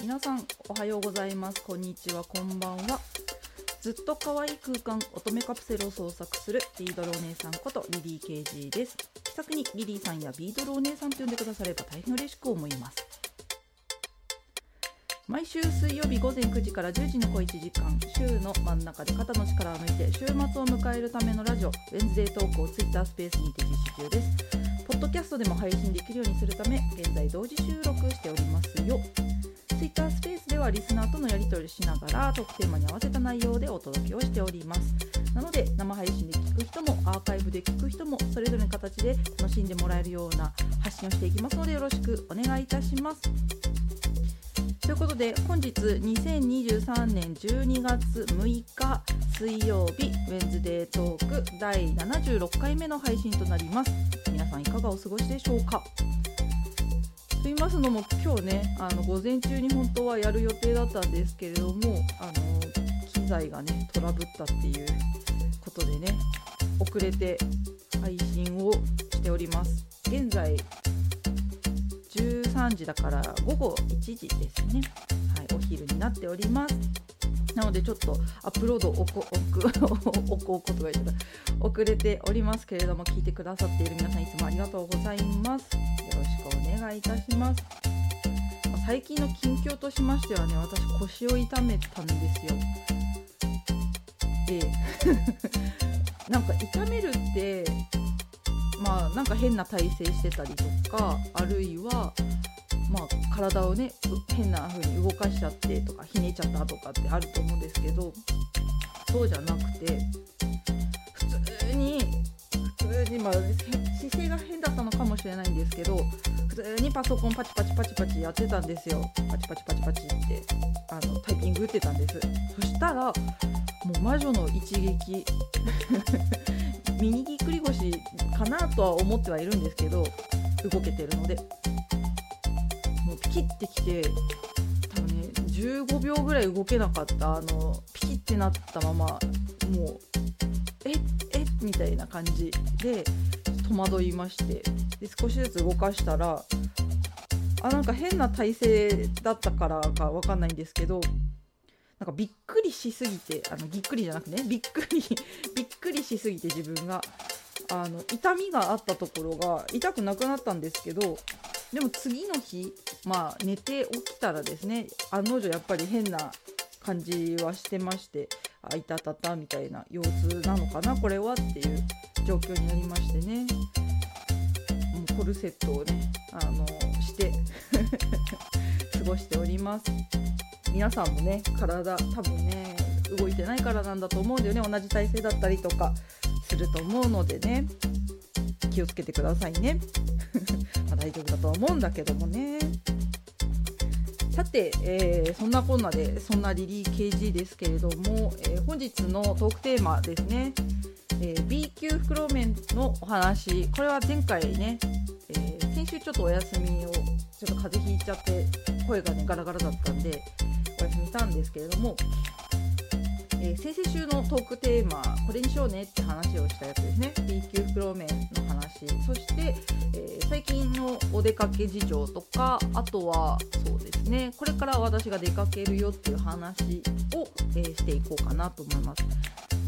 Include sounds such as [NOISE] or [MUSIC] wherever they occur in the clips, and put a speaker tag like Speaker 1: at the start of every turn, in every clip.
Speaker 1: 皆さんおはようございます。こんにちは。こんばんは。ずっと可愛い空間乙女カプセルを創作するビードルお姉さんことリリー KG です。気さくにリリーさんやビードルお姉さんと呼んでくだされば大変嬉しく思います。毎週水曜日午前9時から10時の小1時間週の真ん中で肩の力を抜いて週末を迎えるためのラジオウェンズデートークを Twitter スペースにて実施中です。ポッドキャストでも配信できるようにするため現在同時収録しておりますよ。Twitter スペースではリスナーとのやり取りしながらトークテーマに合わせた内容でお届けをしております。なので生配信で聞く人もアーカイブで聞く人もそれぞれの形で楽しんでもらえるような発信をしていきますのでよろしくお願いいたします。ということで本日2023年12月6日水曜日ウェンズデートーク第76回目の配信となります。皆さんいかがお過ごしでしょうか？と言いますのも今日ねあの午前中に本当はやる予定だったんですけれどもあの機材がねトラブったっていうことでね遅れて配信をしております。現在13時だから午後1時ですね、はい、お昼になっております。なのでちょっとアップロード [LAUGHS] おこおくおこおことが言ってた。遅れておりますけれども聞いてくださっている皆さんいつもありがとうございます。よろしく。願いいたします。最近の近況としましてはね私腰を痛めたんですよ。で [LAUGHS] なんか痛めるってまあなんか変な体勢してたりとかあるいはまあ体をね変な風に動かしちゃってとかひねっちゃったとかってあると思うんですけどそうじゃなくて普通に普通にまあ姿勢が変だったのかもしれないんですけど普通にパソコンパチパチパチパチやってたんですよ。パチパチパチパチってあのタイピング打ってたんです。そしたらもう魔女の一撃。[LAUGHS] ミニぎっくり腰かなとは思ってはいるんですけど動けてるので。もうピキってきて多分ね15秒ぐらい動けなかったあのピキってなったままもうえっえっみたいな感じで戸惑いましてで少しずつ動かしたらあなんか変な体勢だったからか分かんないんですけどなんかびっくりしすぎてあのぎっくりじゃなくてねびっくり [LAUGHS] びっくりしすぎて自分があの痛みがあったところが痛くなくなったんですけどでも次の日まあ寝て起きたらですね案の定やっぱり変な感じはしてましてあいたたたみたいな腰痛なのかなこれはっていう状況になりましてね。もうコルセットをねあのして [LAUGHS] 過ごしております。皆さんもね体多分ね動いてないからなんだと思うんだよね。同じ体勢だったりとかすると思うのでね気をつけてくださいね。[LAUGHS] ま大丈夫だとは思うんだけどもね。さて、えー、そんなこんなでそんなリリー KG ですけれども、えー、本日のトークテーマですね、えー、B 級袋麺のお話。これは前回ね、え先週ちょっとお休みをちょっと風邪ひいちゃって声がねガラガラだったんでお休みしたんですけれども、えー、先々週のトークテーマこれにしようねって話をしたやつですね B 級袋麺の話そして、えー、最近のお出かけ事情とかあとはそうですねこれから私が出かけるよっていう話を、えー、していこうかなと思います。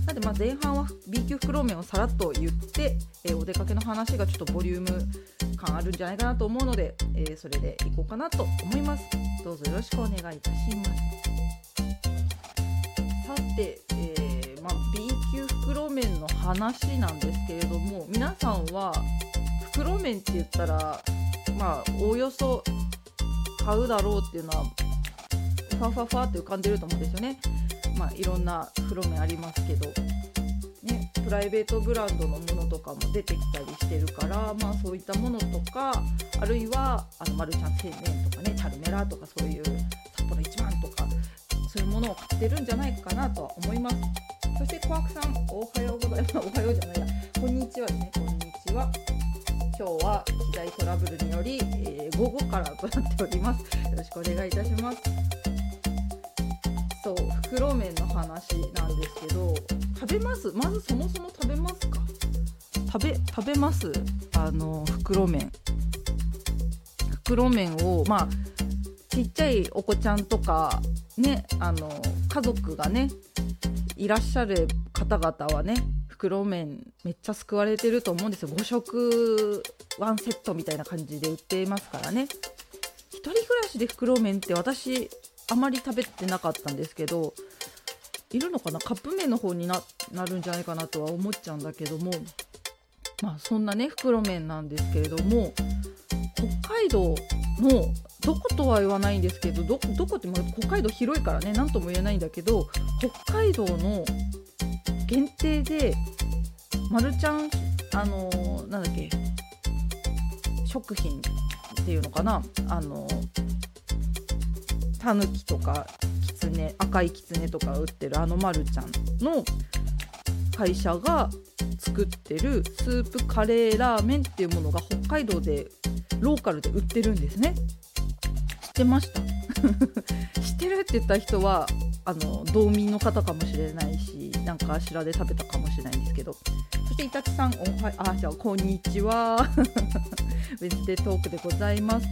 Speaker 1: なのでま前半は B 級袋麺をさらっと言って、え、お出かけの話がちょっとボリューム感あるんじゃないかなと思うので、え、それでいこうかなと思います。どうぞよろしくお願いいたします。て、えー、まあ、B 級袋麺の話なんですけれども皆さんは袋麺って言ったらまあおおよそ買うだろうっていうのはファファファって浮かんでると思うんですよね。まあ、いろんな袋麺ありますけど、ね、プライベートブランドのものとかも出てきたりしてるから、まあ、そういったものとかあるいはあのマルちゃん製麺とかねチャルメラとかそういう札幌一番とかそういうものを買ってるんじゃないかなとは思います。そしてコアクさんおはようございます。おはようじゃないや。こんにちはですね。こんにちは。今日は機材トラブルにより、えー、午後からとなっております。よろしくお願いいたします。そう袋麺の話なんですけど食べます？まずそもそも食べますか？食べ食べます？あの袋麺。袋麺をまあちっちゃいお子ちゃんとかねあの家族がねいらっしゃる方々はね袋麺めっちゃ救われてると思うんですよ。5食ワンセットみたいな感じで売っていますからね。一人暮らしで袋麺って私あまり食べてなかったんですけどいるのかな？カップ麺の方になるんじゃないかなとは思っちゃうんだけども。まあそんなね袋麺なんですけれども北海道のどことは言わないんですけどどどこって北海道広いからね何とも言えないんだけど北海道の限定でマルちゃんあのー、なんだっけ食品っていうのかなあのタヌキとかキツネ赤いキツネとか売ってるあのまるちゃんの会社が作ってるスープカレーラーメンっていうものが北海道でローカルで売ってるんですね。知ってました？[LAUGHS] 知ってるって言った人はあの道民の方かもしれないしなんかあしらで食べたかもしれないんですけど。そしてイタチさんおはあじゃあこんにちは。[LAUGHS] ウェズデートークでございます。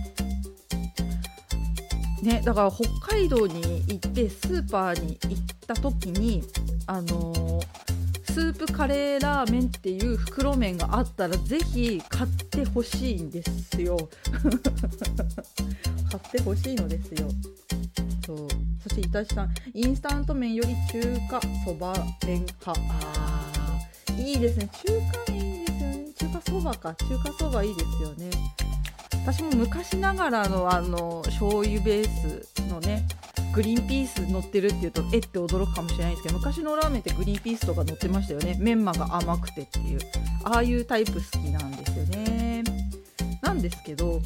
Speaker 1: ねだから北海道に行ってスーパーに行った時にあのー、スープカレーラーメンっていう袋麺があったらぜひ買ってほしいんですよ。[LAUGHS] 買ってほしいのですよ。そう。そしていたしさんインスタント麺より中華そば麺派あいいですね。中華麺いいですよね。中華そばか。中華そばいいですよね。私も昔ながらのあの醤油ベースのねグリーンピース乗ってるっていうとえって驚くかもしれないんですけど昔のラーメンってグリーンピースとか乗ってましたよね。メンマが甘くてっていう。ああいうタイプ好きなんですよね。なんですけど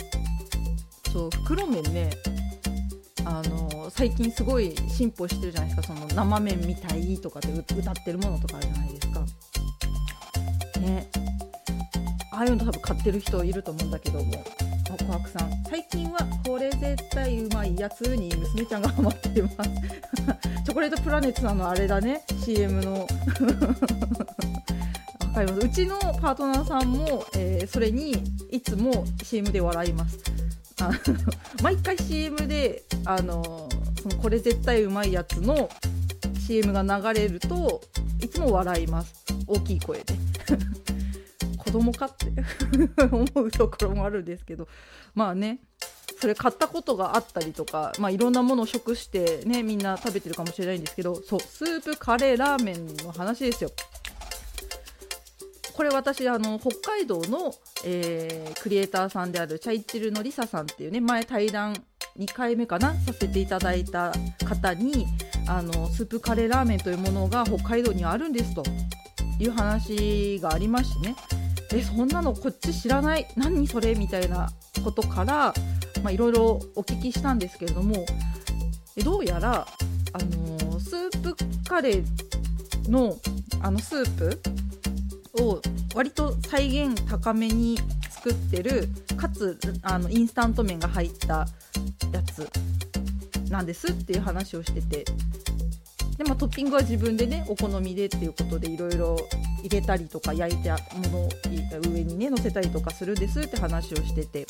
Speaker 1: そう袋麺ねあの最近すごい進歩してるじゃないですか。その生麺みたいとかで歌ってるものとかあるじゃないですか。ね。ああいうの多分買ってる人いると思うんだけども。琥珀さん。最近はこれ絶対うまいやつに娘ちゃんがハマっています。[LAUGHS] チョコレートプラネッツのあれだね。CM の。[LAUGHS] わかります。うちのパートナーさんも、えー、それにいつも CM で笑います。あ毎回 CM であのそのこれ絶対うまいやつの CM が流れるといつも笑います。大きい声で。供かって。[LAUGHS] 思うところもあるんですけど。まあねそれ買ったことがあったりとか、まあ、いろんなものを食してねみんな食べてるかもしれないんですけど。そうスープカレーラーメンの話ですよ。これ私あの北海道の、えー、クリエイターさんであるチャイチルのりささんっていうね前対談2回目かなさせていただいた方にあのスープカレーラーメンというものが北海道にはあるんですという話がありましてね。えそんなのこっち知らない？何それ？みたいなことからいろいろお聞きしたんですけれどもどうやら、あの、スープカレーのあのスープを割と再現高めに作ってるかつあのインスタント麺が入ったやつなんですっていう話をしててで、まあ、トッピングは自分でねお好みでっていうことでいろいろ入れたりとか焼いたものを上にね乗せたりとかするんですって話をしてて。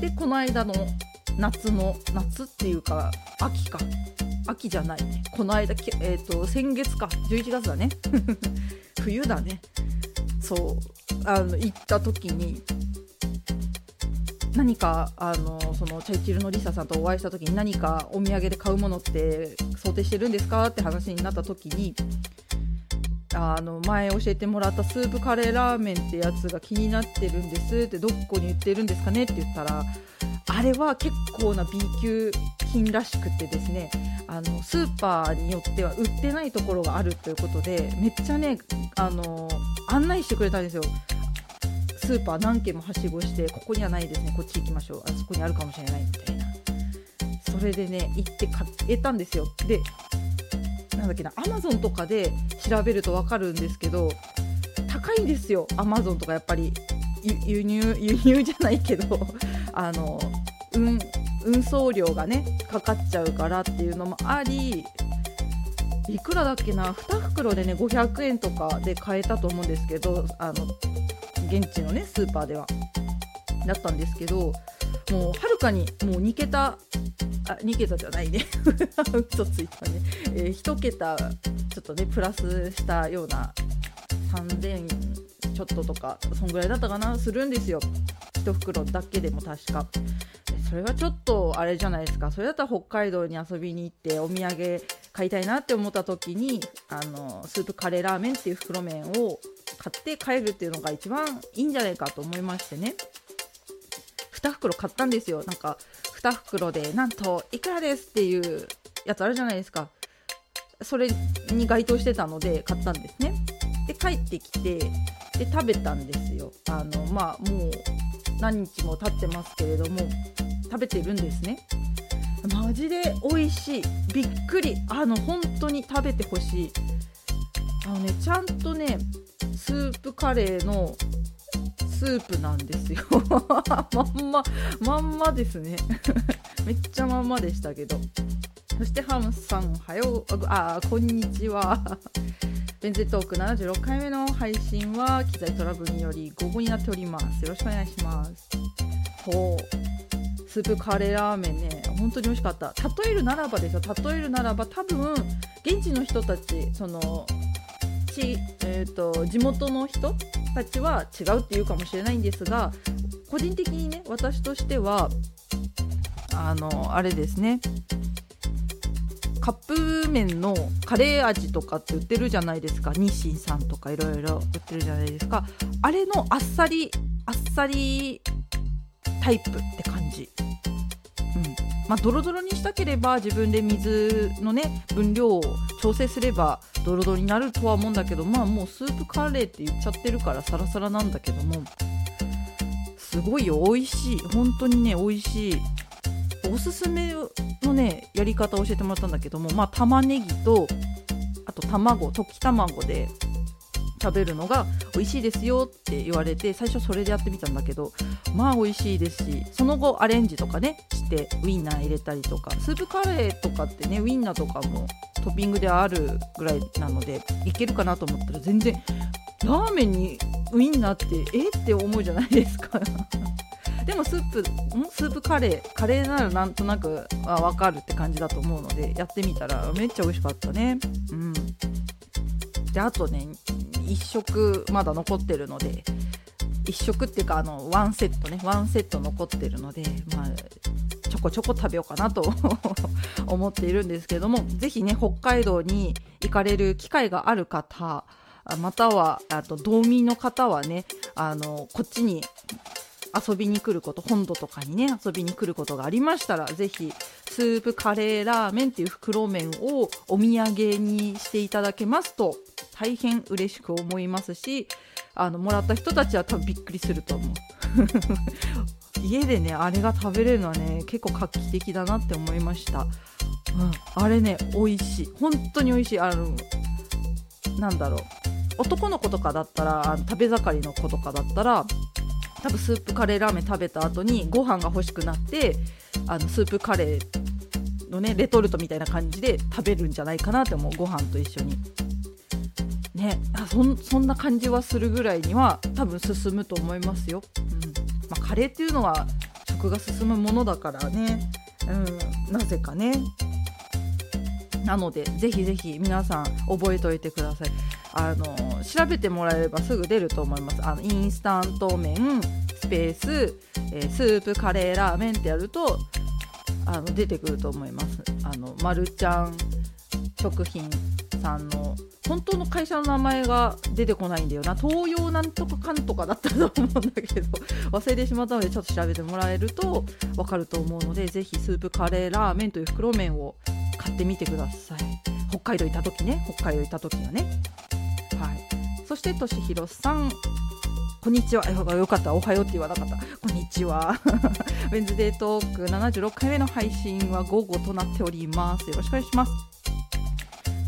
Speaker 1: でこの間の夏の夏っていうか秋か。秋じゃないね。この間、えーと、先月か。11月だね。[LAUGHS] 冬だね。そう。あの行った時に何かあのそのチャイチルのリサさんとお会いした時に何かお土産で買うものって想定してるんですかって話になった時にあの前教えてもらったスープカレーラーメンってやつが気になってるんですってどこに売ってるんですかねって言ったらあれは結構な B 級品らしくてですねあのスーパーによっては売ってないところがあるということでめっちゃねあの案内してくれたんですよ。スーパー何軒もはしごしてここにはないですね。こっち行きましょう。あそこにあるかもしれないみたいな。それでね行って買えたんですよ。でなんだっけなアマゾンとかで調べると分かるんですけど高いんですよ。アマゾンとかやっぱり。輸入輸入じゃないけど。[LAUGHS] あの運運送料がねかかっちゃうからっていうのもありいくらだっけな2袋でね500円とかで買えたと思うんですけどあの現地のねスーパーでは。だったんですけどもうはるかにもう2桁あ2桁じゃないね。[LAUGHS] 嘘ついたね、えー、1桁ちょっとねプラスしたような3000ちょっととかそんぐらいだったかな。するんですよ。1袋だけでも確か。それはちょっとあれじゃないですか。それだったら北海道に遊びに行ってお土産買いたいなって思った時にあのスープカレーラーメンっていう袋麺を買って帰るっていうのが一番いいんじゃないかと思いましてね。2袋買ったんですよ。なんか2袋でなんといくらですっていうやつあるじゃないですか。それに該当してたので買ったんですね。で帰ってきてで食べたんですよ。あのまあもう何日も経ってますけれども食べてるんですね。マジで美味しい。びっくり。あの本当に食べてほしい。のねちゃんとねスープカレーのスープなんですよ。[LAUGHS] まんままんまですね。[LAUGHS] めっちゃまんまでしたけど。そしてハムさんおはよう。あこんにちは。ベンゼトーク76回目の配信は機材トラブルにより午後になっております。よろしくお願いします。そう。スープカレーラーメンね。本当に美味しかった。例えるならばですよ。例えるならば多分現地の人たちそのち、えーと、地元の人たちは違うっていうかもしれないんですが個人的にね私としてはあのあれですね。カップ麺のカレー味とかって売ってるじゃないですか。日清さんとかいろいろ売ってるじゃないですか。あれのあっさりあっさりタイプって感じ。まあ、ドロドロにしたければ自分で水のね分量を調整すればドロドロになるとは思うんだけどまあもうスープカレーって言っちゃってるからサラサラなんだけどもすごいよ美味しい。本当にね美味しい。おすすめのねやり方を教えてもらったんだけどもまあ玉ねぎとあと卵溶き卵で食べるのが美味しいですよって言われて最初それでやってみたんだけどまあ美味しいですしその後アレンジとかねしてウインナー入れたりとかスープカレーとかってねウインナーとかもトッピングであるぐらいなのでいけるかなと思ったら全然ラーメンにウインナーってえって思うじゃないですか。[LAUGHS] でもスープスープカレーカレーならなんとなくは分かるって感じだと思うのでやってみたらめっちゃ美味しかったね。うん。であとね1色まだ残ってるので1色っていうかあのワンセットねワンセット残ってるのでまあちょこちょこ食べようかなと [LAUGHS] 思っているんですけれども是非ね北海道に行かれる機会がある方またはあと道民の方はねあのこっちに遊びに来ること本土とかにね遊びに来ることがありましたら是非スープカレーラーメンっていう袋麺をお土産にしていただけますと大変嬉しく思いますしあのもらった人たちは多分びっくりすると思う。[LAUGHS] 家でねあれが食べれるのはね結構画期的だなって思いました、うん、あれね美味しい。本当に美味しい。あのなんだろう。男の子とかだったら食べ盛りの子とかだったら多分スープカレーラーメン食べた後にご飯が欲しくなってあのスープカレーのねレトルトみたいな感じで食べるんじゃないかなって思うご飯と一緒に。ね、そんな感じはするぐらいには多分進むと思いますよ。うんまあ、カレーっていうのは食が進むものだからね、うん、なぜかね。なのでぜひぜひ皆さん覚えておいてください。あの調べてもらえればすぐ出ると思います。あのインスタント麺スペース、えー、スープカレーラーメンってやるとあの出てくると思います。あのまるちゃん食品さんの本当の会社の名前が出てこないんだよな東洋なんとかかんとかだったと思うんだけど [LAUGHS] 忘れてしまったのでちょっと調べてもらえると分かると思うのでぜひスープカレーラーメンという袋麺を買ってみてください北海道行った時ね北海道行った時はねはいそしてとしひろさんこんにちは。よかった。おはようって言わなかった。こんにちは。[LAUGHS] ウェンズデートーク76回目の配信は午後となっております。よろしくお願いします。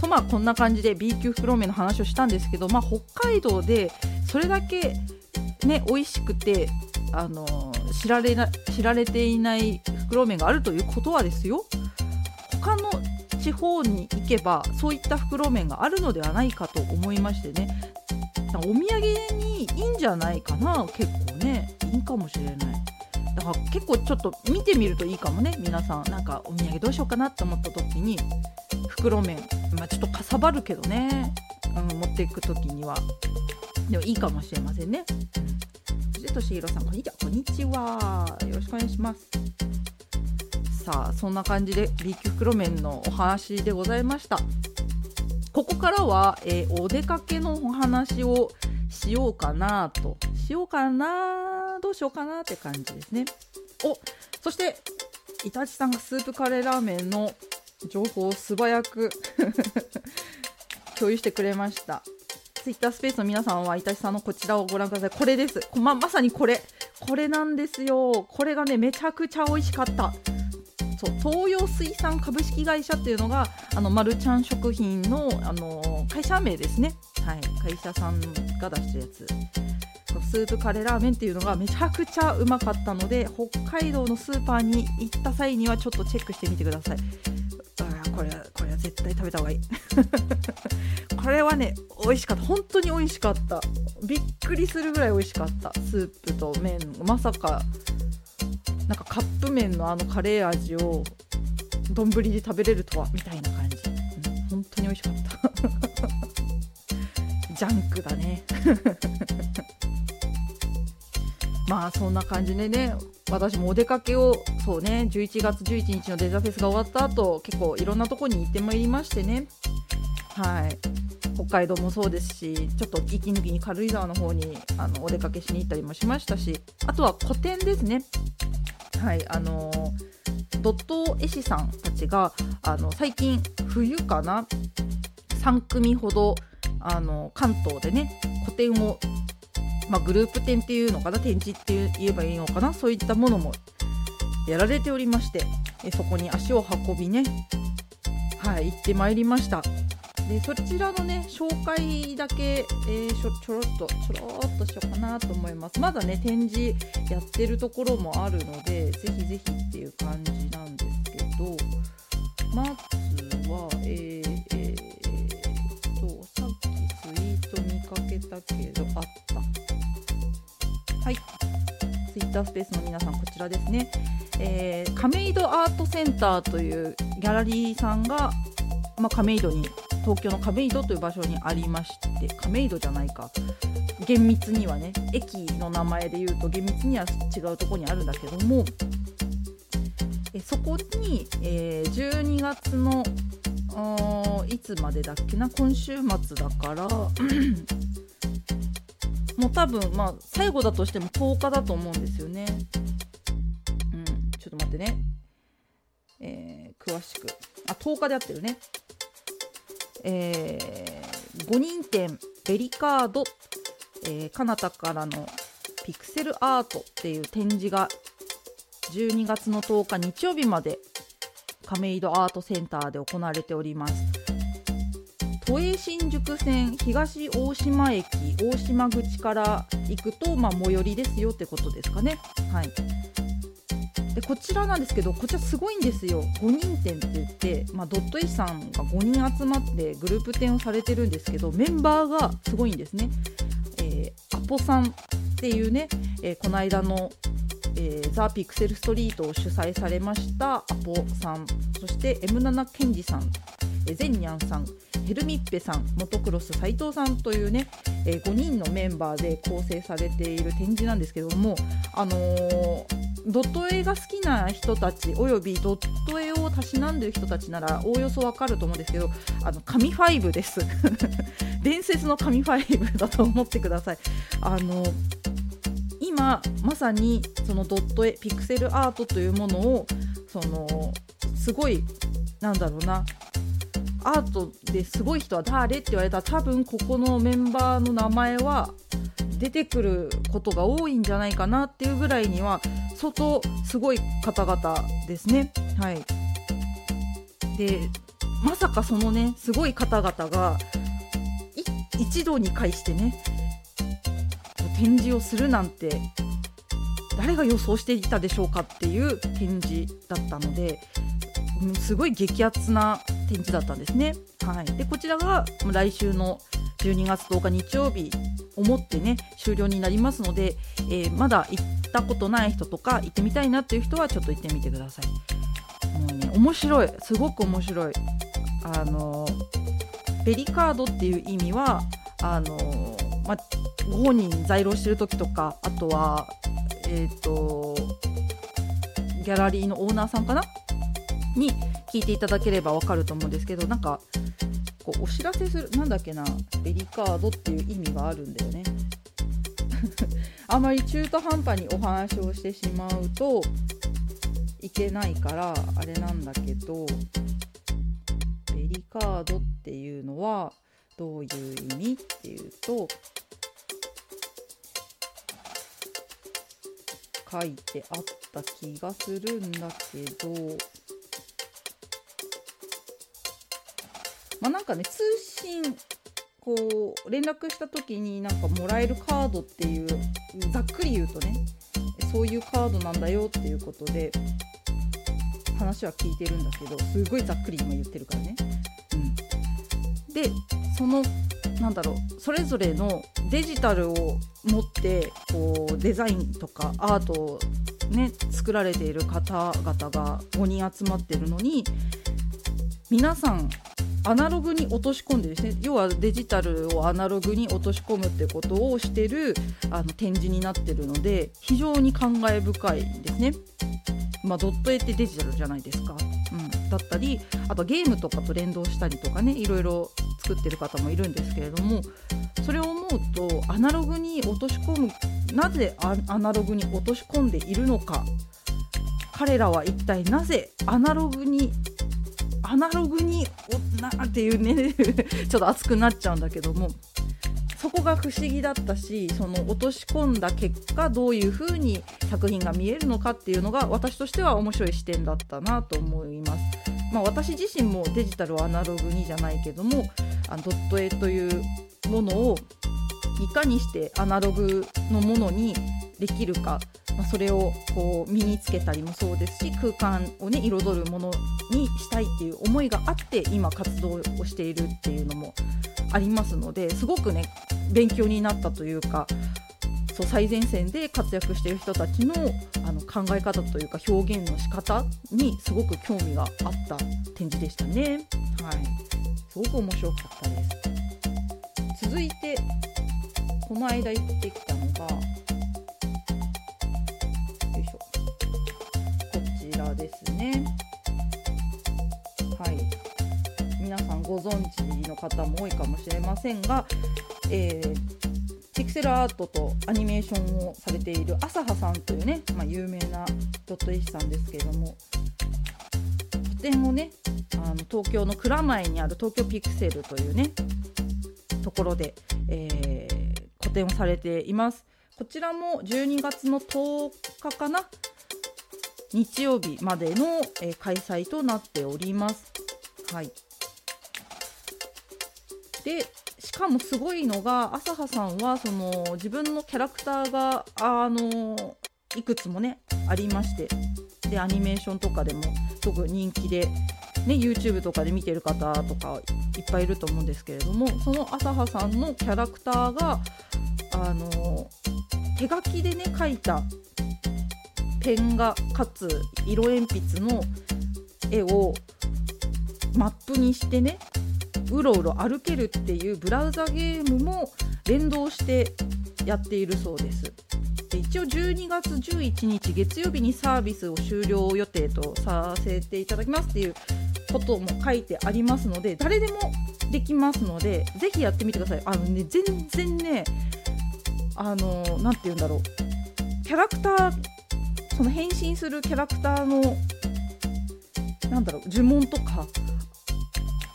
Speaker 1: とまあこんな感じで B 級袋麺の話をしたんですけど、まあ、北海道でそれだけね美味しくてあの知られな知られていない袋麺があるということはですよ他の地方に行けばそういった袋麺があるのではないかと思いましてね。お土産にいいんじゃないかな結構ね。いいかもしれない。だから結構ちょっと見てみるといいかもね。皆さんなんかお土産どうしようかなって思った時に袋麺。まあちょっとかさばるけどね。あの持っていく時には。でもいいかもしれませんね。としひろさんこんにちは。こんにちは。よろしくお願いします。さあそんな感じで B 級袋麺のお話でございました。ここからは、えーお出かけのお話をしようかなとしようかなどうしようかなって感じですね。おそしてイタチさんがスープカレーラーメンの情報を素早く [LAUGHS] 共有してくれました。ツイッタースペースの皆さんはイタチさんのこちらをご覧ください。これです。ままさにこれ。これなんですよ。これがねめちゃくちゃ美味しかった。そう東洋水産株式会社っていうのがあのマルちゃん食品のあの会社名ですね。はい。会社さんが出してるやつ。スープカレーラーメンっていうのがめちゃくちゃうまかったので北海道のスーパーに行った際にはちょっとチェックしてみてください。あーこれはこれは絶対食べた方がいい。[LAUGHS] これはね美味しかった。本当に美味しかった。びっくりするぐらい美味しかった。スープと麺。まさかなんかカップ麺のあのカレー味を丼で食べれるとはみたいな感じ、うん、本当に美味しかった。[LAUGHS] ジャンクだね。[LAUGHS] まあそんな感じでね私もお出かけをそうね11月11日のデザフェスが終わった後結構いろんなとこに行ってまいりましてね。はい。北海道もそうですしちょっと息抜きに軽井沢の方にあのお出かけしに行ったりもしましたしあとは個展ですね。はいあのドット絵師さんたちがあの最近冬かな3組ほどあの関東でね個展を、まあ、グループ展っていうのかな展示って言えばいいのかなそういったものもやられておりましてえそこに足を運びねはい行ってまいりました。でそちらのね紹介だけ、えーちょろっとちょろっとしようかなと思います。まだね展示やってるところもあるのでぜひぜひっていう感じなんですけどまずはえー、えー、とさっきツイート見かけたけどあった。はい。ツイッタースペースの皆さんこちらですね、えー、亀戸アートセンターというギャラリーさんが、まあ、亀戸に東京の亀戸という場所にありまして亀戸じゃないか厳密にはね駅の名前で言うと厳密には違うとこにあるんだけどもえそこに、えー12月のいつまでだっけな今週末だからもう多分まあ最後だとしても10日だと思うんですよね。うん、ちょっと待ってね。えー詳しく。あ、10日でやってるね。えー、5人展ベリカード、えー、かなたからのピクセルアートっていう展示が12月の10日日曜日まで亀戸アートセンターで行われております。都営新宿線東大島駅大島口から行くと、まあ、最寄りですよってことですかね。はい、でこちらなんですけどこちらすごいんですよ5人展って言って、まあ、ドット絵師さんが5人集まってグループ展をされてるんですけどメンバーがすごいんですね。えーアポさんっていうね、えーこの間のえーザ・ピクセルストリートを主催されましたアポさんそして M7 ケンジさん、えゼンニャンさんヘルミッペさんモトクロス斉藤さんというね、え5人のメンバーで構成されている展示なんですけども、あのードット絵が好きな人たちおよびドット絵をたしなんでる人たちならおおよそわかると思うんですけどあの紙ファイブです [LAUGHS] 伝説の紙ファイブだと思ってください。あの今まさにそのドット絵ピクセルアートというものをそのすごいなんだろうなアートですごい人は誰って言われたら多分ここのメンバーの名前は出てくることが多いんじゃないかなっていうぐらいには相当すごい方々ですね。はい、でまさかそのねすごい方々が一堂に会してね展示をするなんて誰が予想していたでしょうかっていう展示だったので、すごい激アツな展示だったんですね。はい、でこちらが来週の12月10日日曜日をもってね終了になりますので、えーまだ行ったことない人とか行ってみたいなっていう人はちょっと行ってみてください。もうね面白い。すごく面白い。あのベリカードっていう意味はあの、まご本人在労してる時とかあとはえっ、ー、とギャラリーのオーナーさんかなに聞いていただければ分かると思うんですけどなんかこうお知らせするなんだっけなベリカードっていう意味があるんだよね。あまり中途半端にお話をしてしまうといけないからあれなんだけどベリカードっていうのはどういう意味っていうと書いてあった気がするんだけどまあなんかね通信こう連絡した時になんかもらえるカードっていうざっくり言うとねそういうカードなんだよっていうことで話は聞いてるんだけどすごいざっくり今言ってるからね。うん、でそのなんだろうそれぞれのデジタルを持ってこうデザインとかアートをね作られている方々が5人集まってるのに皆さんアナログに落とし込んでですね要はデジタルをアナログに落とし込むってことをしてるあの展示になってるので非常に感慨深いですね。まあ、ドット絵ってデジタルじゃないですか、うん、だったりあとゲームとかと連動したりとかねいろいろ作ってる方もいるんですけれどもそれを思うとアナログに落とし込むなぜアナログに落とし込んでいるのか。彼らは一体なぜアナログにアナログにおなっていうね [LAUGHS] ちょっと熱くなっちゃうんだけどもそこが不思議だったしその落とし込んだ結果どういう風に作品が見えるのかっていうのが私としては面白い視点だったなと思います。まあ、私自身もデジタルをアナログにじゃないけどもあのドット絵というものをいかにしてアナログのものにできるかまあ、それをこう身につけたりもそうですし空間をね彩るものにしたいっていう思いがあって今活動をしているっていうのもありますのですごくね勉強になったというかそう最前線で活躍している人たちのあの考え方というか表現の仕方にすごく興味があった展示でしたね。はい、すごく面白かったです。続いてこの間行ってきたのがですね。はい、皆さんご存知の方も多いかもしれませんが、えー、ピクセルアートとアニメーションをされている朝葉さんというね、まあ、有名なドット絵師さんですけれども個展をねあの東京の蔵前にある東京ピクセルというねところで、えー、個展をされています。こちらも12月の10日かな日曜日までの、えー、開催となっております。はい、でしかもすごいのが朝葉さんはその自分のキャラクターがあのいくつもねありましてでアニメーションとかでもすごく人気で、ね、YouTube とかで見てる方とかいっぱいいると思うんですけれどもその朝葉さんのキャラクターがあの手書きでね描いたペン画かつ色鉛筆の絵をマップにしてねうろうろ歩けるっていうブラウザゲームも連動してやっているそうです。で一応12月11日月曜日にサービスを終了予定とさせていただきますっていうことも書いてありますので誰でもできますのでぜひやってみてください。あのね全然ねあの何て言うんだろう。キャラクターその変身するキャラクターのなんだろう呪文とか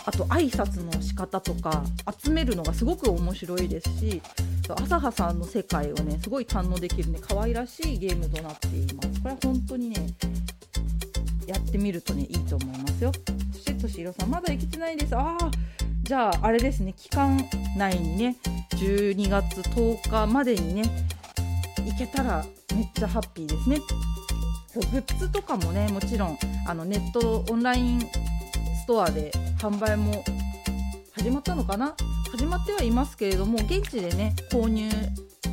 Speaker 1: あと挨拶の仕方とか集めるのがすごく面白いですし朝葉さんの世界をねすごい堪能できるね可愛らしいゲームとなっています。これは本当にねやってみるとねいいと思いますよ。そしてとしひろさんまだ生きてないです。ああじゃああれですね期間内にね12月10日までにね行けたらめっちゃハッピーですね。グッズとかもねもちろんあのネットオンラインストアで販売も始まったのかな？始まってはいますけれども現地でね購入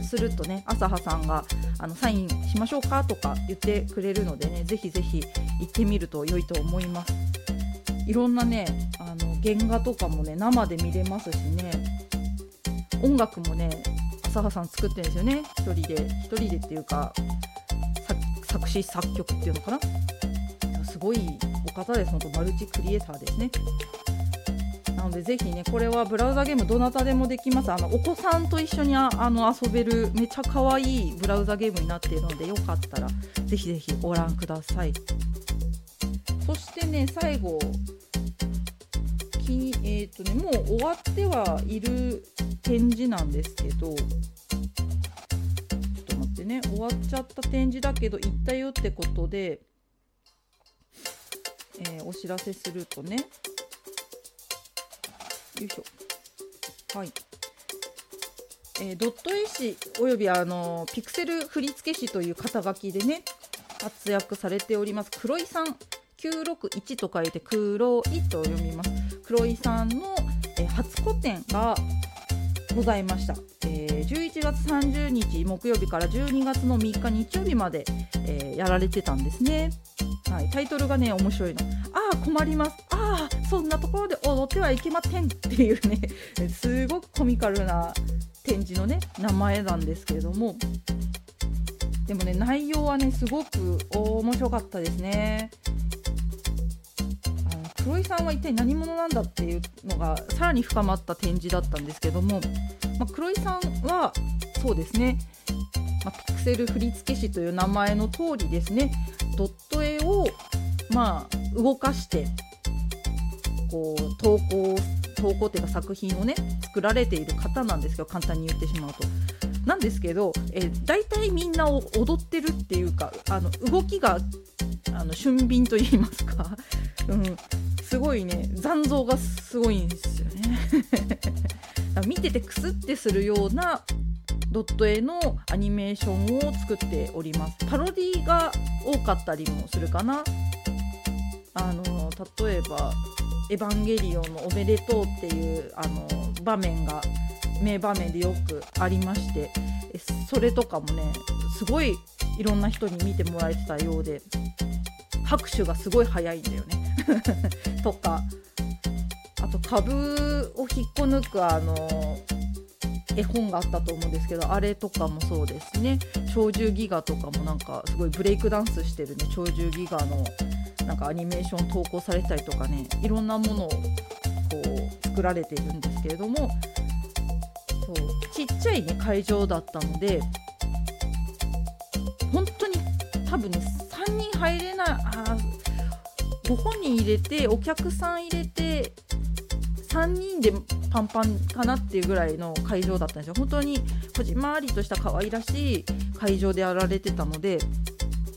Speaker 1: するとね朝葉さんがあのサインしましょうかとか言ってくれるのでねぜひぜひ行ってみると良いと思います。いろんなねあの原画とかもね生で見れますしね。音楽もね浅羽さん作ってるんですよね。一人で。一人でっていうか作詞作曲っていうのかな。すごいお方です。本当マルチクリエイターですね。なのでぜひねこれはブラウザゲームどなたでもできます。あのお子さんと一緒にあの遊べるめちゃ可愛いブラウザゲームになっているのでよかったらぜひぜひご覧ください。そしてね最後きえっ、ー、とねもう終わってはいる展示なんですけどね終わっちゃった展示だけど行ったよってことで、えー、お知らせするとね。よいしょ。はい。えー、ドット絵師およびあのピクセル振付師という肩書きでね活躍されております。黒井さん961と書いて黒いと読みます。黒井さんの、え、初個展がございました、えー、11月30日木曜日から12月の3日日曜日まで、えー、やられてたんですね、はい、タイトルがね面白いの「ああ困ります。ああそんなところで踊ってはいけません」っていうね [LAUGHS] すごくコミカルな展示のね名前なんですけれども。でもね内容はねすごく面白かったですね。黒井さんは一体何者なんだっていうのがさらに深まった展示だったんですけども、まあ、黒井さんはそうですね、まあ、ピクセル振付師という名前の通りですねドット絵をまあ動かしてこう投稿投稿っていうか作品をね作られている方なんですけど簡単に言ってしまうと。なんですけど、えー、大体みんなを踊ってるっていうかあの動きがあの俊敏と言いますか、[LAUGHS] うん、すごいね残像がすごいんですよね。[LAUGHS] 見ててクスってするようなドット絵のアニメーションを作っております。パロディが多かったりもするかな。あの例えば「エヴァンゲリオンのおめでとう」っていうあの場面が名場面でよくありましてそれとかもねすごいいろんな人に見てもらえてたようで。拍手がすごい早いんだよね。[LAUGHS] とか。あと株を引っこ抜くあの絵本があったと思うんですけどあれとかもそうですね。鳥獣ギガとかもなんかすごいブレイクダンスしてるね。鳥獣ギガのなんかアニメーション投稿されたりとかね。いろんなものをこう作られているんですけれども。そう。ちっちゃいね会場だったので本当に多分ね3人入れないあご本人入れてお客さん入れて3人でパンパンかなっていうぐらいの会場だったんですよ。本当にこじまりとした可愛らしい会場でやられてたので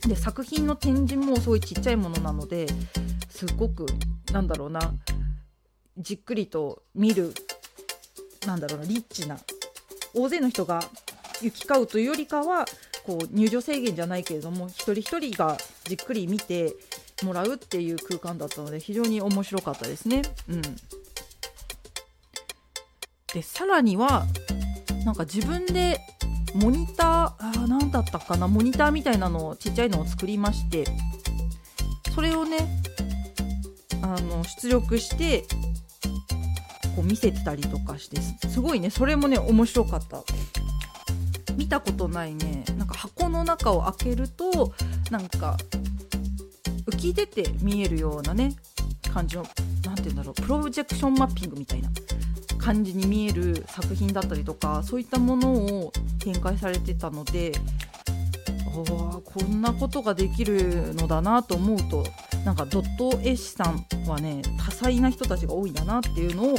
Speaker 1: で作品の展示もすごいちっちゃいものなのですっごくなんだろうなじっくりと見るなんだろうなリッチな大勢の人が行き交うというよりかはこう入場制限じゃないけれども一人一人がじっくり見てもらうっていう空間だったので非常に面白かったですね。うん、でさらにはなんか自分でモニターあ何だったかなモニターみたいなのをちっちゃいのを作りましてそれをねあの出力してこう見せてたりとかしてすごいねそれもね面白かった見たことないねなんか箱の中を開けるとなんか浮き出て見えるようなね感じの何て言うんだろうプロジェクションマッピングみたいな感じに見える作品だったりとかそういったものを展開されてたのでおこんなことができるのだなと思うとなんかドット絵師さんはね多彩な人たちが多いんだなっていうのを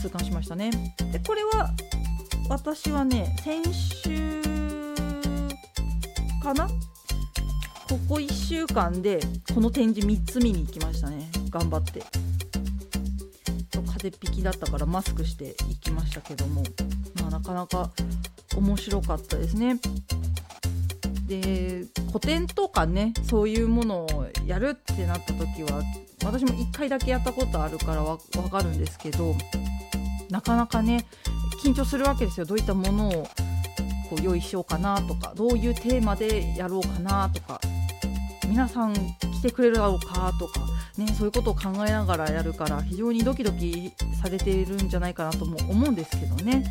Speaker 1: 痛感しましたね。でこれは私はね先週かな？ここ1週間でこの展示3つ見に行きましたね。頑張って。風邪引きだったからマスクして行きましたけども、まあ、なかなか面白かったですね。で古典とかねそういうものをやるってなった時は私も1回だけやったことあるからわ分かるんですけどなかなかね緊張するわけですよどういったものをこう用意しようかなとかどういうテーマでやろうかなとか皆さん来てくれるだろうかとか、ね、そういうことを考えながらやるから非常にドキドキされているんじゃないかなとも思うんですけどね。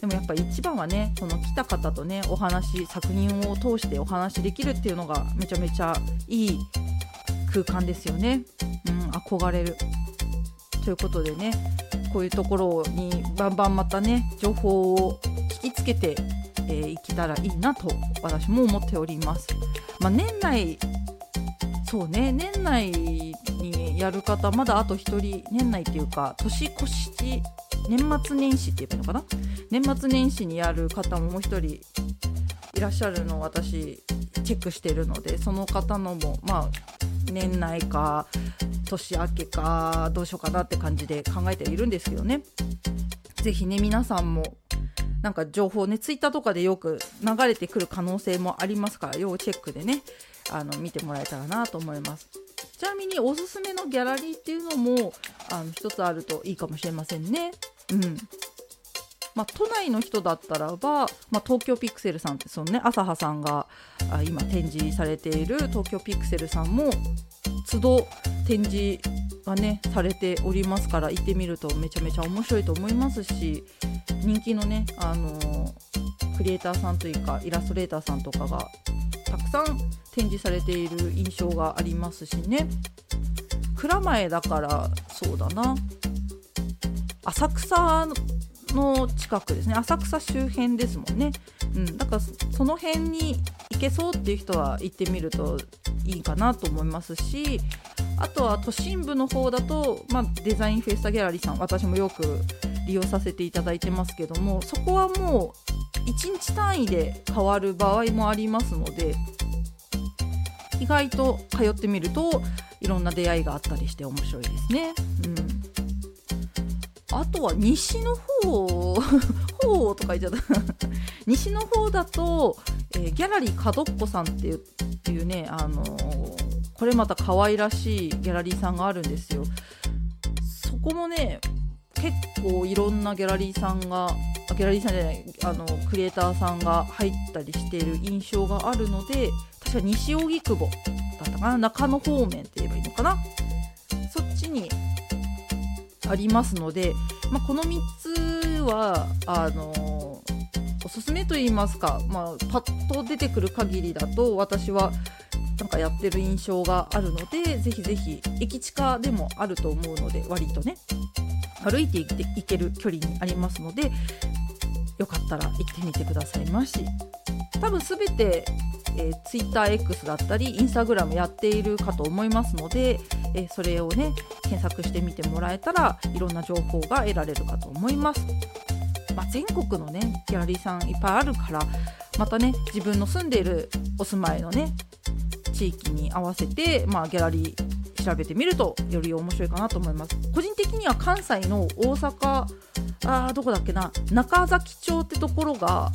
Speaker 1: でもやっぱ一番はねこの来た方とねお話作品を通してお話できるっていうのがめちゃめちゃいい空間ですよね。うん、憧れるということでねこういうところにバンバンまたね情報を聞きつけてい、えー、けたらいいなと私も思っております。まあ、年内そうね年内にやる方まだあと1人年内っていうか年越し年末年始って言えばいいのかな？年末年始にやる方ももう1人いらっしゃるのを私チェックしてるのでその方のもまあ年内か年明けかどうしようかなって感じで考えているんですけどね。是非ね皆さんもなんか情報ねツイッターとかでよく流れてくる可能性もありますから要チェックでねあの見てもらえたらなと思います。ちなみにおすすめのギャラリーっていうのもあの一つあるといいかもしれませんね。うん。まあ、都内の人だったらば、まあ、東京ピクセルさんってそのね朝葉さんが今展示されている東京ピクセルさんも都度展示がねされておりますから行ってみるとめちゃめちゃ面白いと思いますし人気のね、あのー、クリエイターさんというかイラストレーターさんとかがたくさん展示されている印象がありますしね。蔵前だからそうだな。浅草の近くですね。浅草周辺ですもんね、うん、だからその辺に行けそうっていう人は行ってみるといいかなと思いますしあとは都心部の方だと、まあ、デザインフェスタギャラリーさん私もよく利用させていただいてますけどもそこはもう1日単位で変わる場合もありますので意外と通ってみるといろんな出会いがあったりして面白いですね。うん。あとは西の方 [LAUGHS] 方とか言っちゃった。[LAUGHS] 西の方だと、えー、ギャラリー角っこさんっていうね、あのー、これまた可愛らしいギャラリーさんがあるんですよ。そこもね結構いろんなギャラリーさんがギャラリーさんじゃないあのクリエイターさんが入ったりしている印象があるので確か西荻窪だったかな中野方面って言えばいいのかな。そっちにありますので、まあ、この3つはあのおすすめと言いますか、まあ、パッと出てくる限りだと私はなんかやってる印象があるのでぜひぜひ駅近でもあると思うので割とね歩いて行ける距離にありますのでよかったら行ってみてくださいまし。多分全てえー、TwitterX だったり Instagram やっているかと思いますので、えー、それをね検索してみてもらえたらいろんな情報が得られるかと思います。まあ、全国のねギャラリーさんいっぱいあるからまたね自分の住んでいるお住まいのね地域に合わせて、まあ、ギャラリー調べてみるとより面白いかなと思います個人的には関西の大阪あどこだっけな中崎町ってところが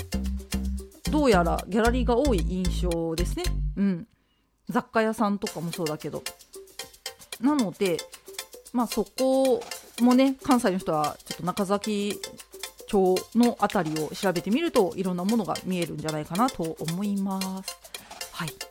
Speaker 1: どうやらギャラリーが多い印象ですね。うん。雑貨屋さんとかもそうだけど。なので、まあそこもね、関西の人はちょっと中崎町の辺りを調べてみるといろんなものが見えるんじゃないかなと思います。はい。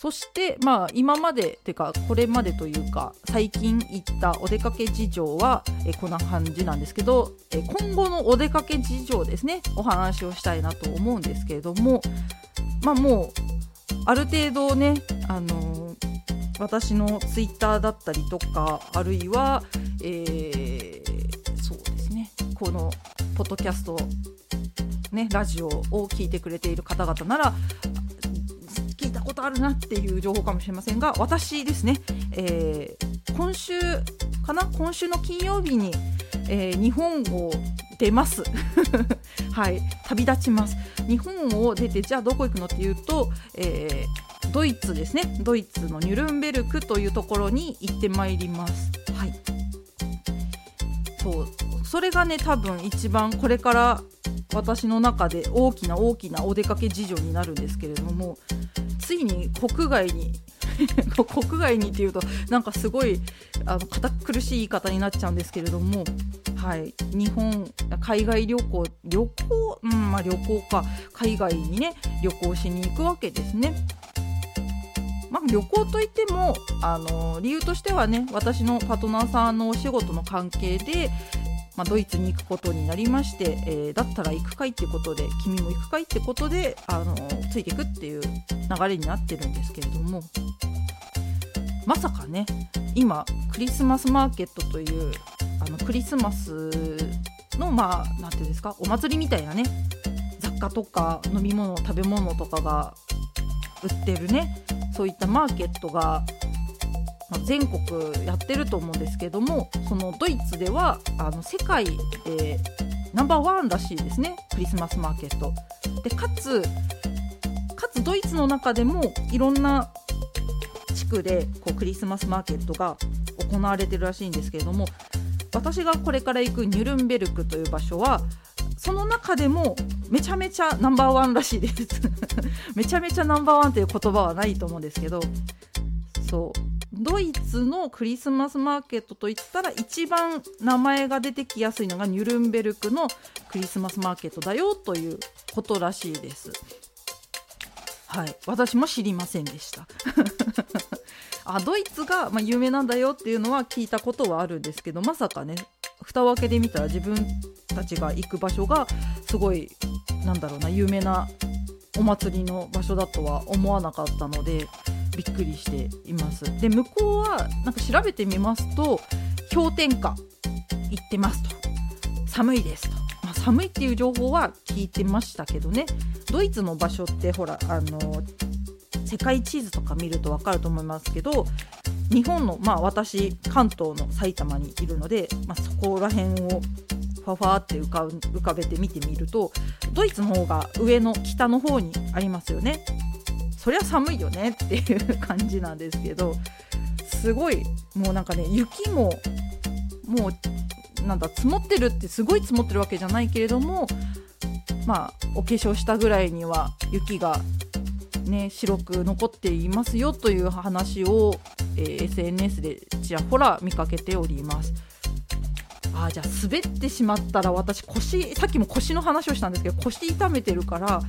Speaker 1: そして、まあ、今までてかこれまでというか最近行ったお出かけ事情はえこんな感じなんですけどえ今後のお出かけ事情ですねお話をしたいなと思うんですけれどもまあもうある程度ね、あのー、私のツイッターだったりとかあるいは、えー、そうですねこのポッドキャストね、ラジオを聴いてくれている方々ならことあるなっていう情報かもしれませんが私ですね、えー、今週かな？今週の金曜日に、えー、日本を出ます。[LAUGHS] はい旅立ちます。日本を出てじゃあどこ行くのっていうと、えー、ドイツですね。ドイツのニュルンベルクというところに行ってまいります。はい。そうそれがね多分一番これから私の中で大きな大きなお出かけ事情になるんですけれどもついに国外に [LAUGHS] 国外にっていうとなんかすごいあの堅苦しい言い方になっちゃうんですけれども、はい、日本海外旅行旅行、うんまあ、旅行か海外にね旅行しに行くわけですね。まあ、旅行といってもあの理由としてはね私のパートナーさんのお仕事の関係で、まあ、ドイツに行くことになりまして、えー、だったら行くかいってことで君も行くかいってことであのついていくっていう流れになってるんですけれどもまさかね今クリスマスマーケットというあのクリスマスのまあ何て言うんですかお祭りみたいなね雑貨とか飲み物食べ物とかが売ってるねそういったマーケットが、ま、全国やってると思うんですけどもそのドイツではあの世界でナンバーワンらしいですねクリスマスマーケット。でかつかつドイツの中でもいろんな地区でこうクリスマスマーケットが行われてるらしいんですけれども私がこれから行くニュルンベルクという場所はその中でもめちゃめちゃナンバーワンらしいです。[LAUGHS] めちゃめちゃナンバーワンという言葉はないと思うんですけどそう。ドイツのクリスマスマーケットといったら一番名前が出てきやすいのがニュルンベルクのクリスマスマーケットだよということらしいです。はい、私も知りませんでした。あドイツが、まあ、有名なんだよっていうのは聞いたことはあるんですけどまさかね蓋を開けてみたら自分たちが行く場所がすごいなんだろうな有名なお祭りの場所だとは思わなかったのでびっくりしています。で向こうはなんか調べてみますと氷点下行ってますと。寒いですと、まあ、寒いっていう情報は聞いてましたけどね。ドイツの場所ってほらあの世界地図とか見ると分かると思いますけど日本のまあ私関東の埼玉にいるので、まあ、そこら辺をファファって浮か浮かべて見てみるとドイツの方が上の北の方にありますよね。そりゃ寒いよねっていう感じなんですけどすごいもうなんかね雪ももうなんだ積もってるってすごい積もってるわけじゃないけれどもまあお化粧したぐらいには雪がね白く残っていますよという話を、えー、SNS でちらほら見かけております。あじゃあ滑ってしまったら私腰さっきも腰の話をしたんですけど腰痛めてるから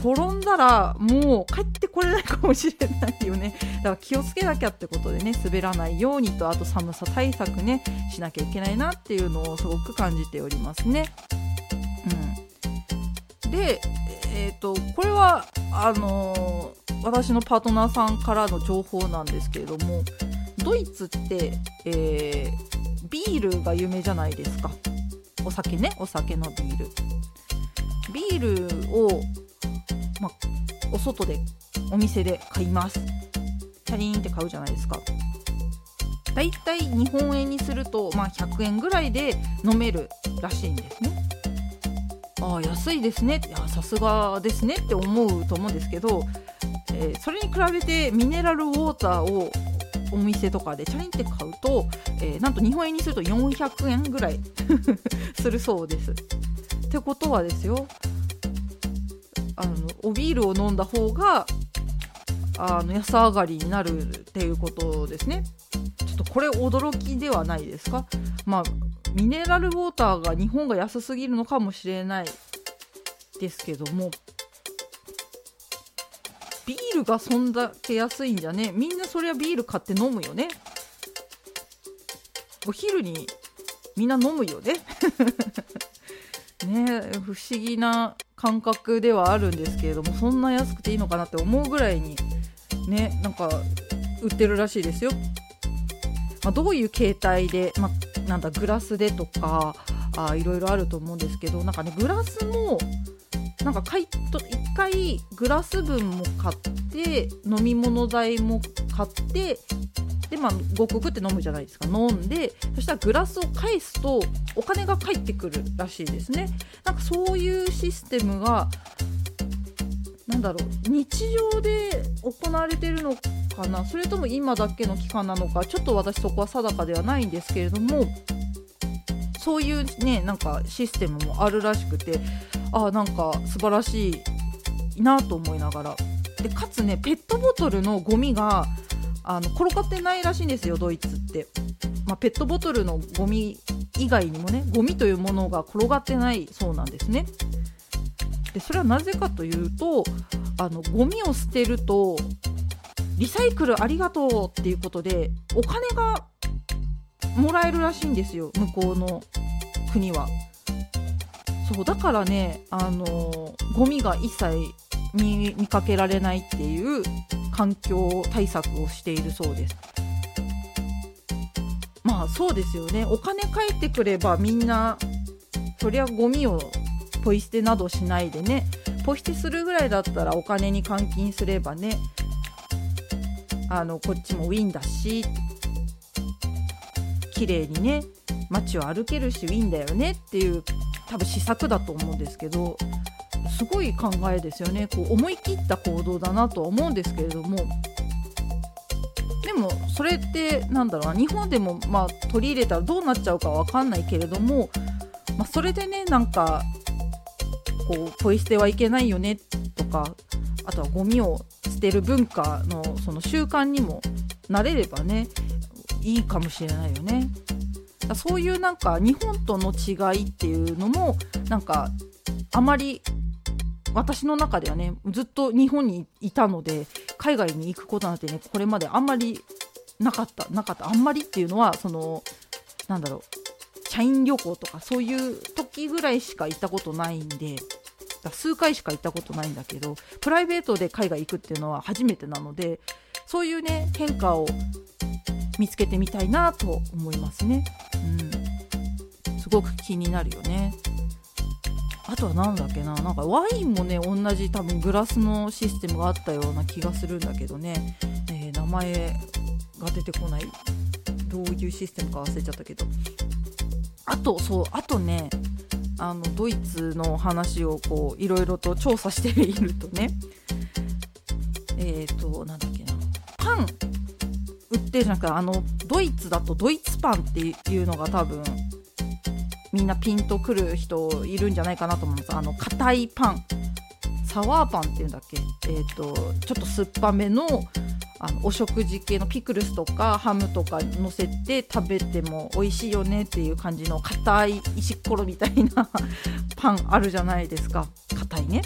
Speaker 1: 転んだらもう帰ってこれないかもしれないよねだから気をつけなきゃってことでね滑らないようにとあと寒さ対策ねしなきゃいけないなっていうのをすごく感じておりますね。うん、でえーと、これはあのー、私のパートナーさんからの情報なんですけれどもドイツって、えービールが有名じゃないですか。お酒ね。お酒のビール。ビールを、まお外でお店で買います。チャリンって買うじゃないですか。だいたい日本円にすると、まあ、100円ぐらいで飲めるらしいんですね。あ安いですねさすがですねって思うと思うんですけど、えー、それに比べてミネラルウォーターをお店とかでチャリンって買うと、えー、なんと日本円にすると400円ぐらい [LAUGHS] するそうです。ってことはですよあのおビールを飲んだ方があの安上がりになるっていうことですね。ちょっとこれ驚きではないですか？まあミネラルウォーターが日本が安すぎるのかもしれないですけどもビールがそんだけ安いんじゃね？みんなそりゃビール買って飲むよね。お昼にみんな飲むよね。[LAUGHS] ね不思議な感覚ではあるんですけれどもそんな安くていいのかなって思うぐらいにねなんか売ってるらしいですよ。まあ、どういう形態で、まあ、なんだグラスでとかあいろいろあると思うんですけどなんかねグラスもなんか買いと1回グラス分も買って飲み物代も買ってでまあごくごって飲むじゃないですか。飲んでそしたらグラスを返すとお金が返ってくるらしいですね。なんかそういうシステムがなんだろう日常で行われてるのかな。それとも今だけの期間なのか。ちょっと私そこは定かではないんですけれども。そういうねなんかシステムもあるらしくて。あなんか素晴らしいなと思いながら。でかつねペットボトルのゴミがあの転がってないらしいんですよドイツって、まあ、ペットボトルのゴミ以外にもねゴミというものが転がってないそうなんですね。でそれはなぜかというとあのゴミを捨てるとリサイクルありがとうっていうことでお金がもらえるらしいんですよ向こうの国は。そうだからねあのゴミが一切見見かけられないっていう環境対策をしているそうです。まあそうですよねお金返ってくればみんなそりゃゴミをポイ捨てなどしないでねポイ捨てするぐらいだったらお金に換金すればねあのこっちもウィンだし綺麗にね街を歩けるしウィンだよねっていう多分施策だと思うんですけどすごい考えですよね。こう思い切った行動だなとは思うんですけれども。でもそれってなんだろうな日本でもまあ取り入れたらどうなっちゃうかわかんないけれども、まあ、それでねなんかこうポイ捨てはいけないよねとかあとはゴミを捨てる文化のその習慣にもなれればねいいかもしれないよね。そういうなんか日本との違いっていうのもなんかあまり私の中ではねずっと日本にいたので海外に行くことなんてねこれまであんまりなかったなかったあんまりっていうのはそのなんだろう社員旅行とかそういう時ぐらいしか行ったことないんで数回しか行ったことないんだけどプライベートで海外行くっていうのは初めてなのでそういうね変化を見つけてみたいなと思いますね。うん、すごく気になるよね。あとは何だっけななんかワインもね同じ多分グラスのシステムがあったような気がするんだけどね、えー、名前が出てこないどういうシステムか忘れちゃったけどあとそうあとねあのドイツの話をこういろいろと調査しているとね。[LAUGHS] えっ、ー、となんだっけな。パン売ってるじゃなくてあのドイツだとドイツパンっていうのが多分みんなピンとくる人いるんじゃないかなと思うんです。あの硬いパン。サワーパンっていうんだっけ。えっ、ー、とちょっと酸っぱめのあのお食事系のピクルスとかハムとか乗せて食べても美味しいよねっていう感じの硬い石ころみたいな [LAUGHS] パンあるじゃないですか硬いね。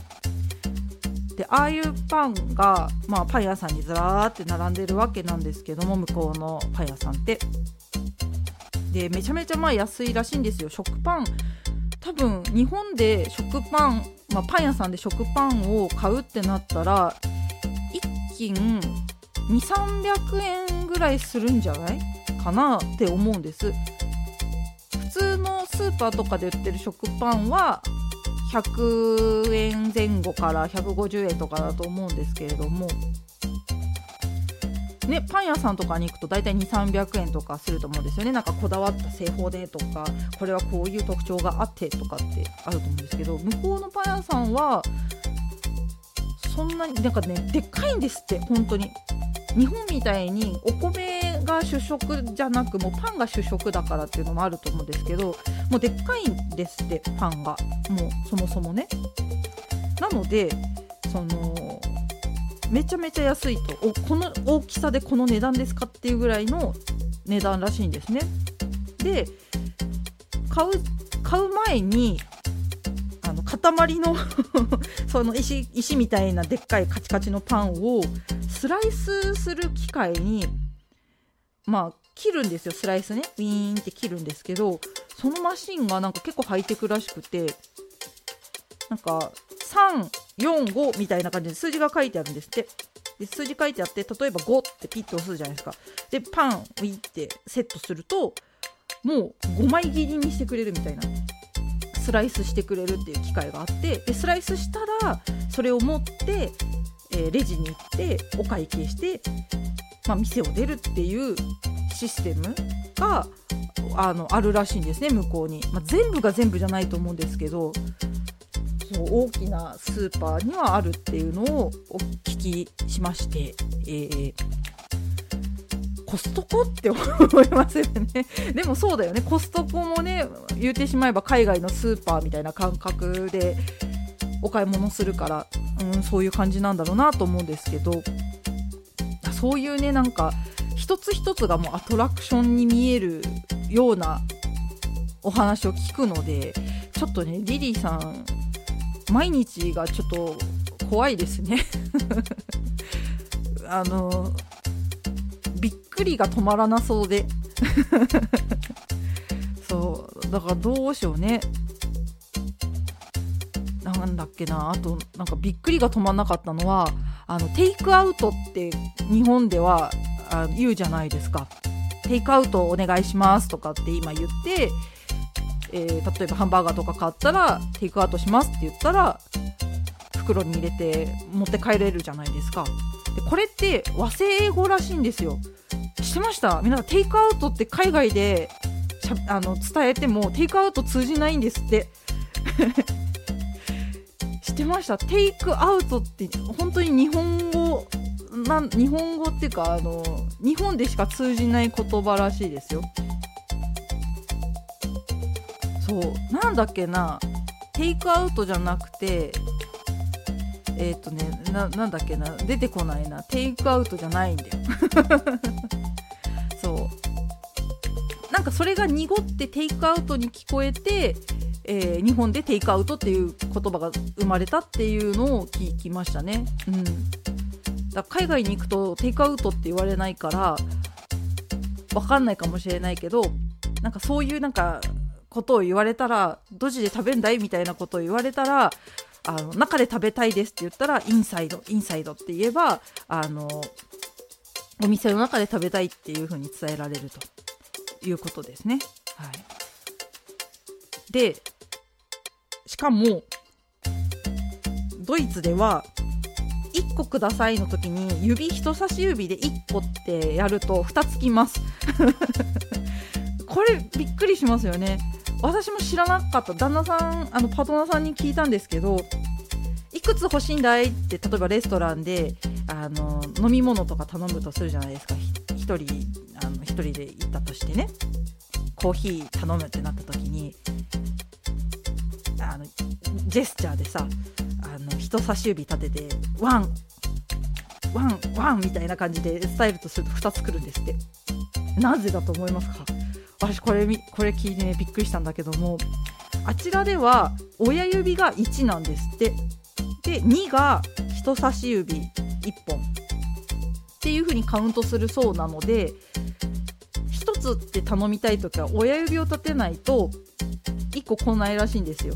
Speaker 1: でああいうパンが、まあ、パン屋さんにずらーって並んでるわけなんですけども向こうのパン屋さんって。でめちゃめちゃまあ安いらしいんですよ食パン多分日本で食パン、まあ、パン屋さんで食パンを買うってなったら1斤2300円ぐらいするんじゃないかなって思うんです。普通のスーパーとかで売ってる食パンは100円前後から150円とかだと思うんですけれども。ね、パン屋さんとかに行くと大体2300円とかすると思うんですよね。なんかこだわった製法でとかこれはこういう特徴があってとかってあると思うんですけど向こうのパン屋さんはそんなになんかねでっかいんですって本当に。日本みたいにお米が主食じゃなくもうパンが主食だからっていうのもあると思うんですけどもうでっかいんですってパンが。もうそもそもね。なのでそのめちゃめちゃ安いとおこの大きさでこの値段ですかっていうぐらいの値段らしいんですね。で買う買う前に塊の [LAUGHS] その石石みたいなでっかいカチカチのパンをスライスする機械にまあ切るんですよ。スライスね。ウィーンって切るんですけどそのマシンがなんか結構ハイテクらしくてなんか345みたいな感じで数字が書いてあるんですって。で数字書いてあって例えば5ってピッと押すじゃないですか。でパンウィーってセットするともう5枚切りにしてくれるみたいな。スライスしてくれるっていう機械があってでスライスしたらそれを持って、えー、レジに行ってお会計して、まあ、店を出るっていうシステムがあのあるらしいんですね向こうに、まあ、全部が全部じゃないと思うんですけどそう大きなスーパーにはあるっていうのをお聞きしまして、えー、コストコって思いますよね。[LAUGHS] でもそうだよね。コストコもね言うてしまえば海外のスーパーみたいな感覚でお買い物するから、うん、そういう感じなんだろうなと思うんですけど。そういうねなんか一つ一つがもうアトラクションに見えるようなお話を聞くのでちょっとねリリーさん毎日がちょっと怖いですね。[LAUGHS] あのびっくりが止まらなそうで。[LAUGHS] そうだからどうしようね。なんだっけな。あとなんかびっくりが止まんなかったのはあのテイクアウトって日本ではあ言うじゃないですか。テイクアウトお願いしますとかって今言って、えー、例えばハンバーガーとか買ったらテイクアウトしますって言ったら袋に入れて持って帰れるじゃないですか。でこれって和製英語らしいんですよ。知ってました？皆さんテイクアウトって海外であの伝えてもテイクアウト通じないんですって。[LAUGHS] 知ってました？テイクアウトって本当に日本語な日本語っていうかあの日本でしか通じない言葉らしいですよ。そう。なんだっけな？テイクアウトじゃなくてえっ、ー、とねななんだっけな出てこないな。テイクアウトじゃないんだよ。[LAUGHS] そう。なんかそれが濁ってテイクアウトに聞こえてえー、日本でテイクアウトっていう言葉が生まれたっていうのを聞きましたね。うん、だ海外に行くとテイクアウトって言われないから分かんないかもしれないけどなんかそういうなんかことを言われたらドジで食べんだいみたいなことを言われたらあの中で食べたいですって言ったらインサイドインサイドって言えばあのお店の中で食べたいっていう風に伝えられるということですね。はい、でしかもドイツでは1個くださいの時に指人差し指で1個ってやると2つきます。[LAUGHS] これびっくりしますよね。私も知らなかった。旦那さんあのパートナーさんに聞いたんですけどいくつ欲しいんだいって例えばレストランであの飲み物とか頼むとするじゃないですか。1人あの1人で行ったとしてね。コーヒー頼むってなった時にあのジェスチャーでさあの人差し指立ててワンワンワンみたいな感じで伝えるとすると2つくるんですって。なぜだと思いますか？私これこれ聞いてねびっくりしたんだけどもあちらでは親指が1なんですって。で2が人差し指1本。っていう風にカウントするそうなので1つって頼みたい時は親指を立てないと1個来ないらしいんですよ。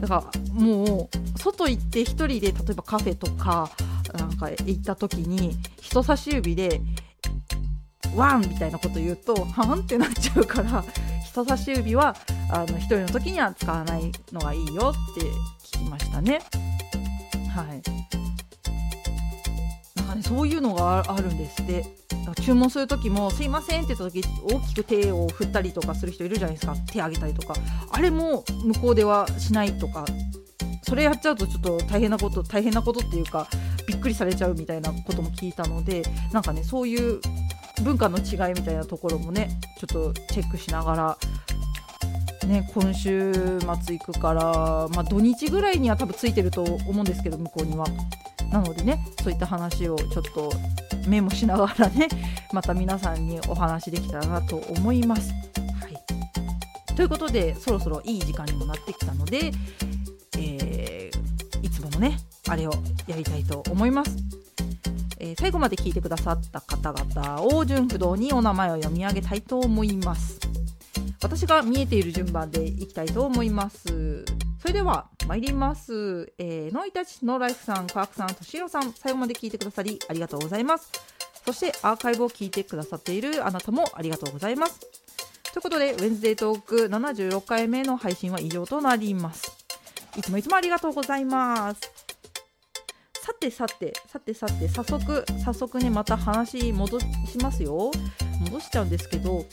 Speaker 1: だからもう外行って1人で例えばカフェとかなんか行った時に人差し指でワンみたいなこと言うとはんってなっちゃうから人差し指はあの1人の時には使わないのがいいよって聞きましたね。はい。なんかねそういうのがあるんですって。注文する時も「すいません」って言った時大きく手を振ったりとかする人いるじゃないですか。手挙げたりとか。あれも向こうではしないとかそれやっちゃうとちょっと大変なこと大変なことっていうかびっくりされちゃうみたいなことも聞いたのでなんかねそういう文化の違いみたいなところもねちょっとチェックしながらね、今週末行くから、まあ、土日ぐらいには多分ついてると思うんですけど向こうには。なのでねそういった話をちょっとメモしながらね [LAUGHS] また皆さんにお話できたらなと思います。はい、ということでそろそろいい時間にもなってきたので、えー、いつものねあれをやりたいと思います。えー、最後まで聞いてくださった方々を順不動にお名前を読み上げたいと思います。私が見えている順番でいきたいと思います。それでは参ります、えー、ノイタチノライフさんカークさんとしろさん最後まで聞いてくださりありがとうございます。そしてアーカイブを聞いてくださっているあなたもありがとうございます。ということでウェンズデートーク76回目の配信は以上となります。いつもいつもありがとうございます。てさてさてさて早速早速ねまた話戻しますよ。戻しちゃうんですけど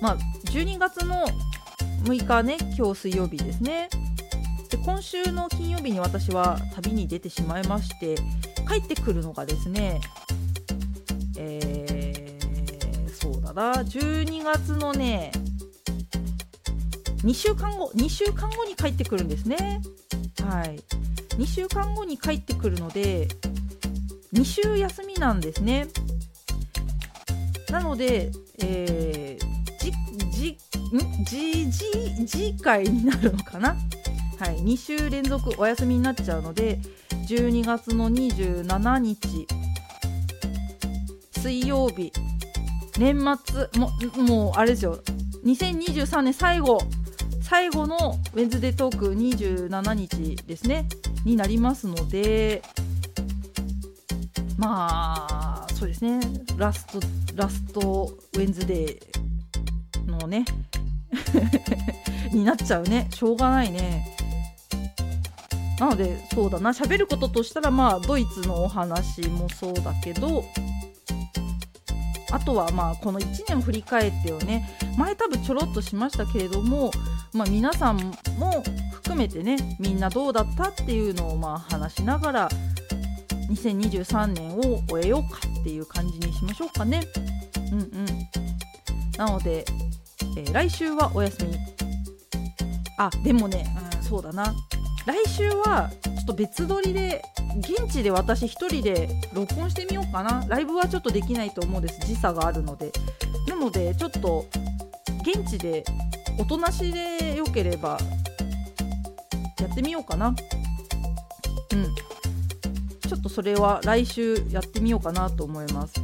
Speaker 1: まあ12月の6日ね今日水曜日ですね。で今週の金曜日に私は旅に出てしまいまして帰ってくるのがですねえー、そうだな12月のね2週間後2週間後に帰ってくるんですね。はい。2週間後に帰ってくるので2週休みなんですね。なので、えー、じん？じじ次回になるのかな？はい2週連続お休みになっちゃうので12月の27日水曜日年末ももうあれですよ。2023年最後最後のウェンズデートーク27日ですね。になりますのでまあそうですね。ラストラストウェンズデーのね [LAUGHS] になっちゃうね。しょうがないね。なのでそうだな。喋ることとしたらまあドイツのお話もそうだけどあとはまあこの1年を振り返ってよね前多分ちょろっとしましたけれども、まあ、皆さんも含めてねみんなどうだったっていうのをまあ話しながら2023年を終えようかっていう感じにしましょうかね。うんうん、なので、えー、来週はお休み。あでもね、うん、そうだな。来週はちょっと別撮りで現地で私1人で録音してみようかな。ライブはちょっとできないと思うんです。時差があるので。なのでちょっと現地でおとなしでよければやってみようかな。うん。ちょっとそれは来週やってみようかなと思います。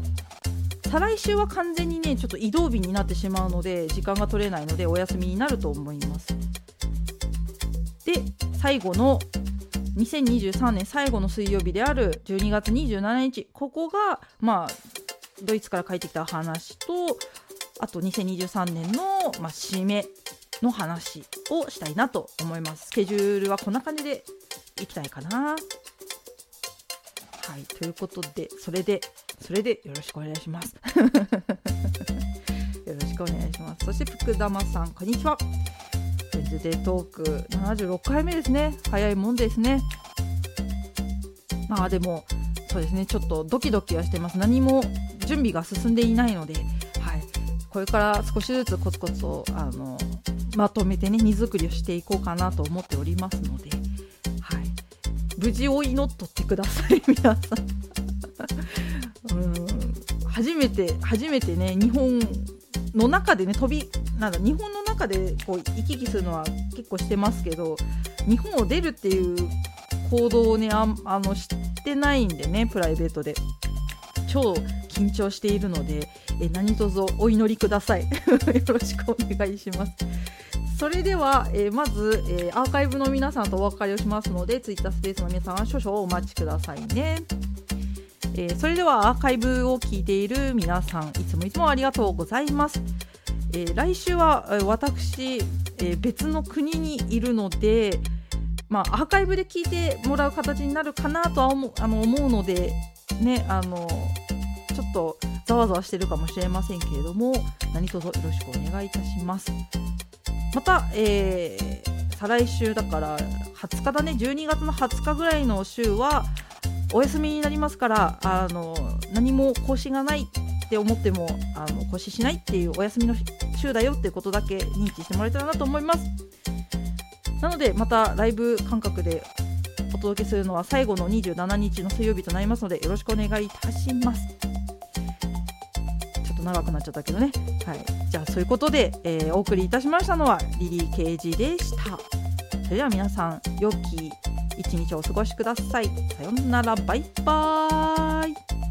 Speaker 1: 再来週は完全にねちょっと移動日になってしまうので時間が取れないのでお休みになると思います。で最後の2023年最後の水曜日である12月27日ここがまあドイツから帰ってきた話とあと2023年の、まあ、締めの話をしたいなと思います。スケジュールはこんな感じでいきたいかな。はいということでそれでそれでよろしくお願いします。[LAUGHS] よろしくお願いします。そして福玉さんこんにちは。ウズデートーク76回目ですね。早いもんですね。まあでもそうですね。ちょっとドキドキはしてます。何も準備が進んでいないので、はい、これから少しずつコツコツとあのまとめてね荷造りをしていこうかなと思っておりますので、はい、無事を祈っとってください [LAUGHS] 皆さん。うん。初めて初めてね日本の中でね飛びなんだ日本の中でこう行き来するのは結構してますけど日本を出るっていう行動をねああの知ってないんでねプライベートで。超緊張しているのでえ何卒お祈りください。[LAUGHS] よろしくお願いします。それでは、えー、まず、えー、アーカイブの皆さんとお別れをしますので Twitter スペースの皆さんは少々お待ちくださいね。えー、それではアーカイブを聞いている皆さんいつもいつもありがとうございます。えー、来週は、えー、私、え別の国にいるので、まあ、アーカイブで聞いてもらう形になるかなとは思あの思うので、ね、あのっとざわざわしてるかもしれませんけれども何卒よろしくお願いいたします。また、えー、再来週だから20日だね？12月の20日ぐらいの週はお休みになりますからあの何も更新がないって思ってもあの更新しないっていうお休みの週だよっていうことだけ認知してもらえたらなと思います。なのでまたライブ感覚でお届けするのは最後の27日の水曜日となりますのでよろしくお願いいたします。と長くなっちゃったけどねはいじゃあそういうことで、えー、お送りいたしましたのはリリー・ケージでしたそれでは皆さん良き一日をお過ごしください。さようなら、バイバーイ。